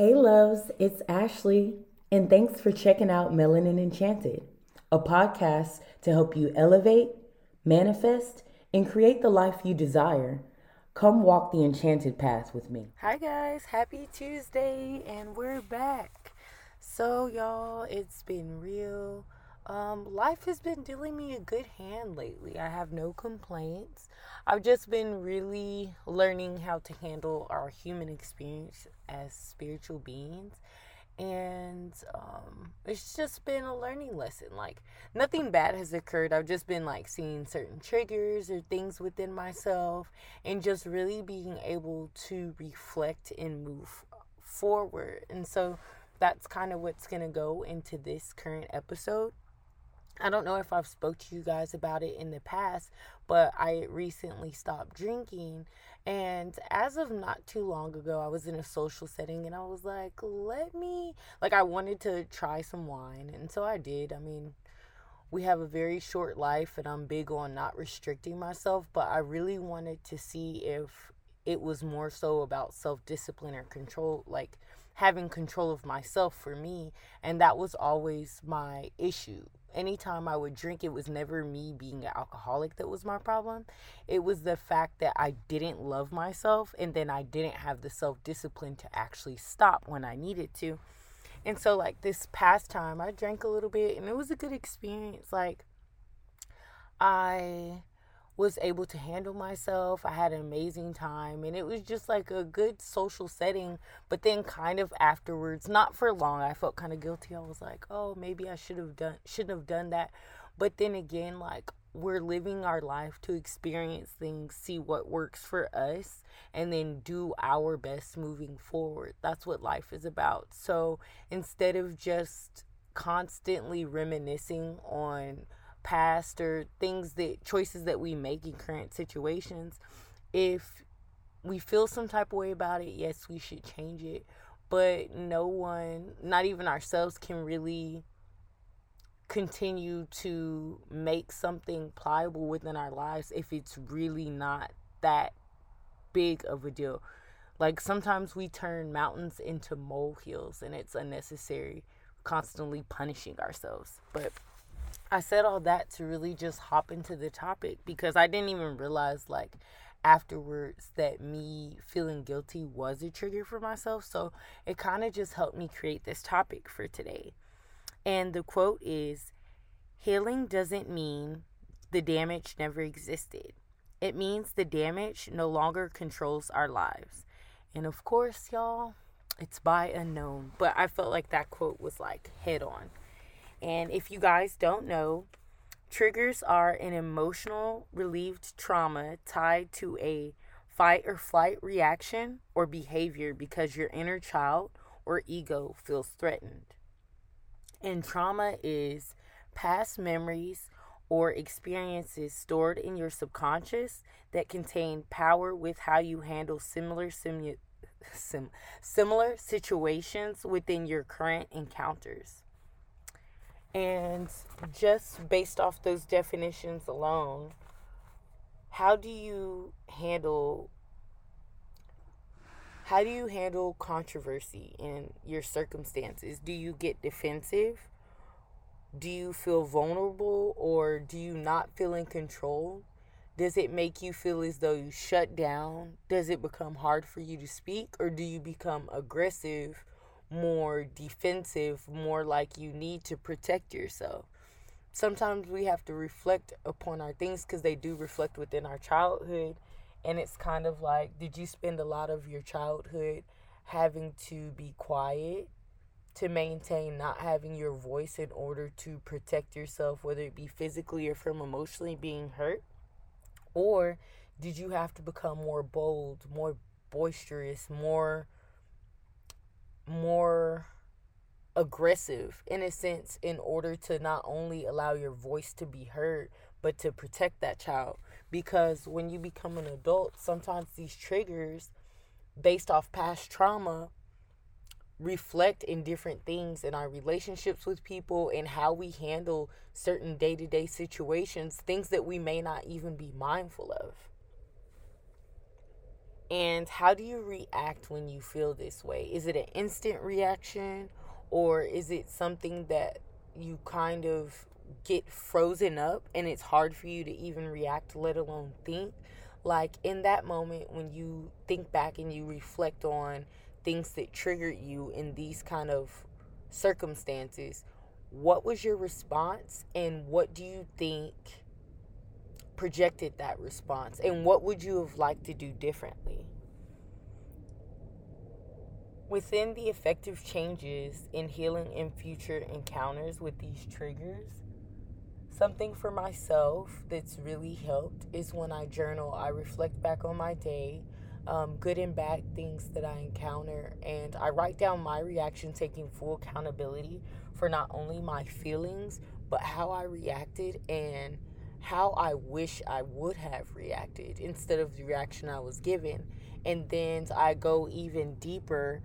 Hey, loves, it's Ashley, and thanks for checking out Melanin Enchanted, a podcast to help you elevate, manifest, and create the life you desire. Come walk the enchanted path with me. Hi, guys. Happy Tuesday, and we're back. So, y'all, it's been real. Um, life has been dealing me a good hand lately. I have no complaints. I've just been really learning how to handle our human experience as spiritual beings. And um, it's just been a learning lesson. Like, nothing bad has occurred. I've just been like seeing certain triggers or things within myself and just really being able to reflect and move forward. And so that's kind of what's going to go into this current episode. I don't know if I've spoke to you guys about it in the past, but I recently stopped drinking and as of not too long ago, I was in a social setting and I was like, let me like I wanted to try some wine and so I did. I mean, we have a very short life and I'm big on not restricting myself, but I really wanted to see if it was more so about self-discipline or control like having control of myself for me and that was always my issue anytime I would drink, it was never me being an alcoholic that was my problem. It was the fact that I didn't love myself and then I didn't have the self discipline to actually stop when I needed to. And so, like, this past time, I drank a little bit and it was a good experience. Like, I was able to handle myself. I had an amazing time and it was just like a good social setting. But then kind of afterwards, not for long, I felt kind of guilty. I was like, "Oh, maybe I should have done shouldn't have done that." But then again, like we're living our life to experience things, see what works for us, and then do our best moving forward. That's what life is about. So, instead of just constantly reminiscing on past or things that choices that we make in current situations if we feel some type of way about it yes we should change it. But no one not even ourselves can really continue to make something pliable within our lives if it's really not that big of a deal. Like sometimes we turn mountains into molehills and it's unnecessary constantly punishing ourselves but I said all that to really just hop into the topic because I didn't even realize like afterwards that me feeling guilty was a trigger for myself. So it kind of just helped me create this topic for today. And the quote is Healing doesn't mean the damage never existed, it means the damage no longer controls our lives. And of course, y'all, it's by unknown. But I felt like that quote was like head on. And if you guys don't know, triggers are an emotional relieved trauma tied to a fight or flight reaction or behavior because your inner child or ego feels threatened. And trauma is past memories or experiences stored in your subconscious that contain power with how you handle similar simu- sim- similar situations within your current encounters. And just based off those definitions alone, how do you handle how do you handle controversy in your circumstances? Do you get defensive? Do you feel vulnerable or do you not feel in control? Does it make you feel as though you shut down? Does it become hard for you to speak or do you become aggressive more defensive, more like you need to protect yourself. Sometimes we have to reflect upon our things because they do reflect within our childhood. And it's kind of like, did you spend a lot of your childhood having to be quiet to maintain not having your voice in order to protect yourself, whether it be physically or from emotionally being hurt? Or did you have to become more bold, more boisterous, more more aggressive in a sense in order to not only allow your voice to be heard but to protect that child. Because when you become an adult sometimes these triggers based off past trauma reflect in different things in our relationships with people and how we handle certain day-to-day situations things that we may not even be mindful of And how do you react when you feel this way? Is it an instant reaction or is it something that you kind of get frozen up and it's hard for you to even react, let alone think? Like in that moment when you think back and you reflect on things that triggered you in these kind of circumstances, what was your response and what do you think projected that response and what would you have liked to do differently? Within the effective changes in healing in future encounters with these triggers something for myself that's really helped is when i journal i reflect back on my day um, good and bad things that i encounter and i write down my reaction taking full accountability for not only my feelings but how i reacted and how I wish I would have reacted instead of the reaction I was given. And then I go even deeper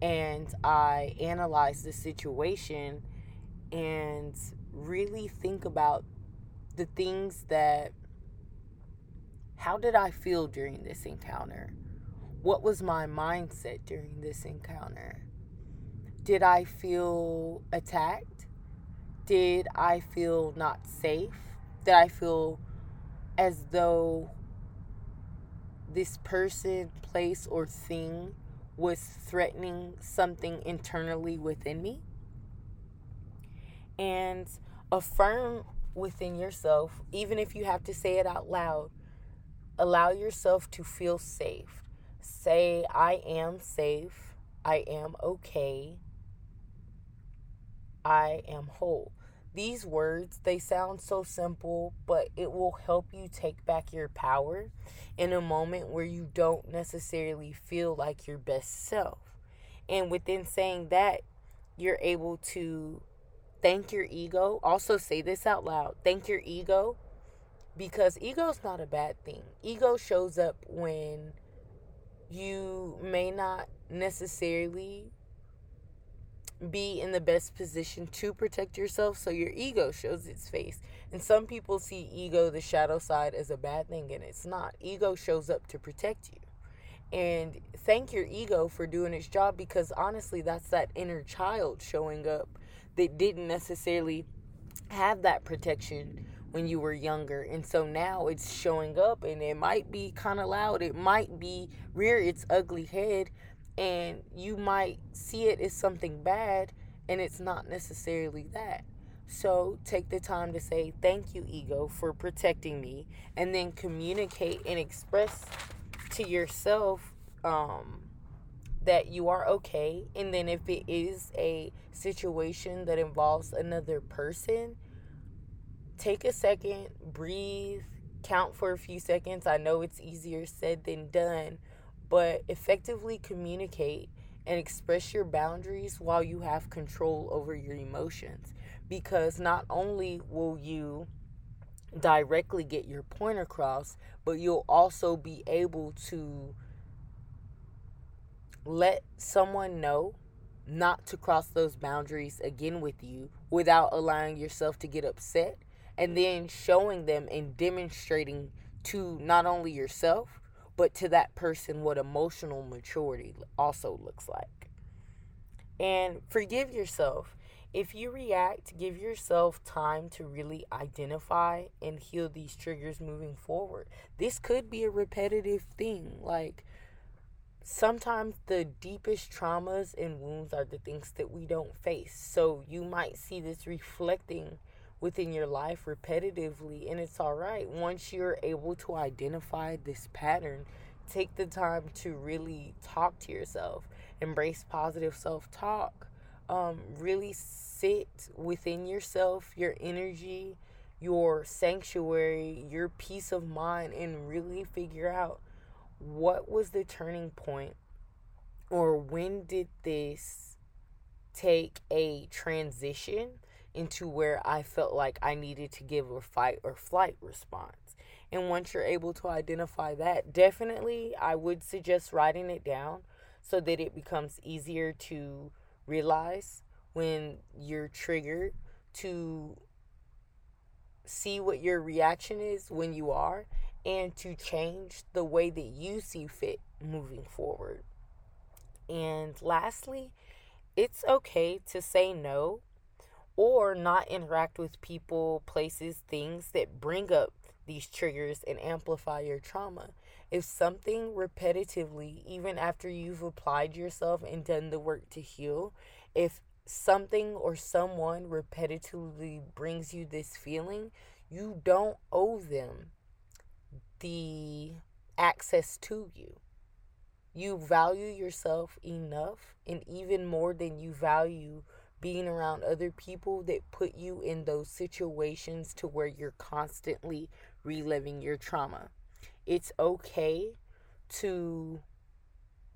and I analyze the situation and really think about the things that how did I feel during this encounter? What was my mindset during this encounter? Did I feel attacked? Did I feel not safe? That I feel as though this person, place, or thing was threatening something internally within me. And affirm within yourself, even if you have to say it out loud, allow yourself to feel safe. Say, I am safe. I am okay. I am whole. These words, they sound so simple, but it will help you take back your power in a moment where you don't necessarily feel like your best self. And within saying that, you're able to thank your ego. Also, say this out loud thank your ego because ego is not a bad thing. Ego shows up when you may not necessarily be in the best position to protect yourself so your ego shows its face. And some people see ego, the shadow side, as a bad thing, and it's not. Ego shows up to protect you. And thank your ego for doing its job because honestly, that's that inner child showing up that didn't necessarily have that protection when you were younger. And so now it's showing up and it might be kind of loud. It might be rear its ugly head and you might see it as something bad and it's not necessarily that. So take the time to say thank you ego for protecting me and then communicate and express to yourself um, that you are okay and then if it is a situation that involves another person take a second breathe count for a few seconds. I know it's easier said than done but effectively communicate and express your boundaries while you have control over your emotions. Because not only will you directly get your point across, but you'll also be able to let someone know not to cross those boundaries again with you without allowing yourself to get upset and then showing them and demonstrating to not only yourself but to that person what emotional maturity also looks like. And forgive yourself. If you react, give yourself time to really identify and heal these triggers moving forward. This could be a repetitive thing. Like sometimes the deepest traumas and wounds are the things that we don't face. So you might see this reflecting within your life repetitively and it's all right. Once you're able to identify this pattern take the time to really talk to yourself embrace positive self-talk um, really sit within yourself your energy your sanctuary your peace of mind and really figure out what was the turning point or when did this take a transition into where I felt like I needed to give a fight or flight response. And once you're able to identify that, definitely I would suggest writing it down so that it becomes easier to realize when you're triggered to see what your reaction is when you are and to change the way that you see fit moving forward. And lastly, it's okay to say no or not interact with people, places, things that bring up these triggers and amplify your trauma. If something repetitively, even after you've applied yourself and done the work to heal, if something or someone repetitively brings you this feeling, you don't owe them the access to you. You value yourself enough, and even more than you value being around other people that put you in those situations to where you're constantly reliving your trauma. It's okay to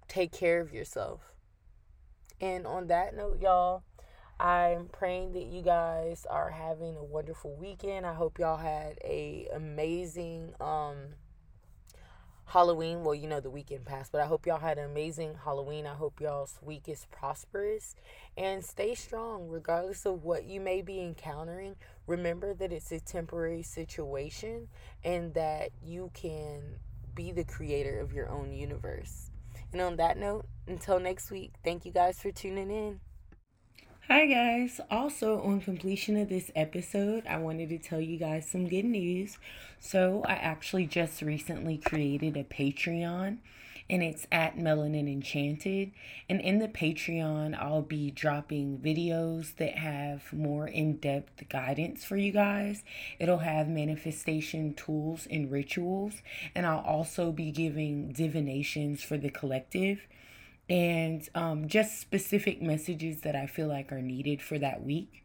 take care of yourself. And on that note, y'all, I'm praying that you guys are having a wonderful weekend. I hope y'all had a amazing um Halloween. Well, you know, the weekend passed, but I hope y'all had an amazing Halloween. I hope y'all's week is prosperous and stay strong regardless of what you may be encountering. Remember that it's a temporary situation and that you can be the creator of your own universe. And on that note, until next week, thank you guys for tuning in. Hi, guys. Also, on completion of this episode, I wanted to tell you guys some good news. So, I actually just recently created a Patreon, and it's at Melanin Enchanted. And in the Patreon, I'll be dropping videos that have more in depth guidance for you guys. It'll have manifestation tools and rituals, and I'll also be giving divinations for the collective and um, just specific messages that I feel like are needed for that week.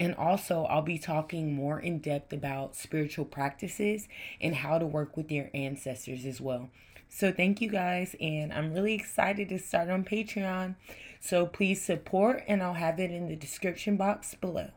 And also, I'll be talking more in depth about spiritual practices and how to work with your ancestors as well. So, thank you guys, and I'm really excited to start on Patreon. So, please support, and I'll have it in the description box below.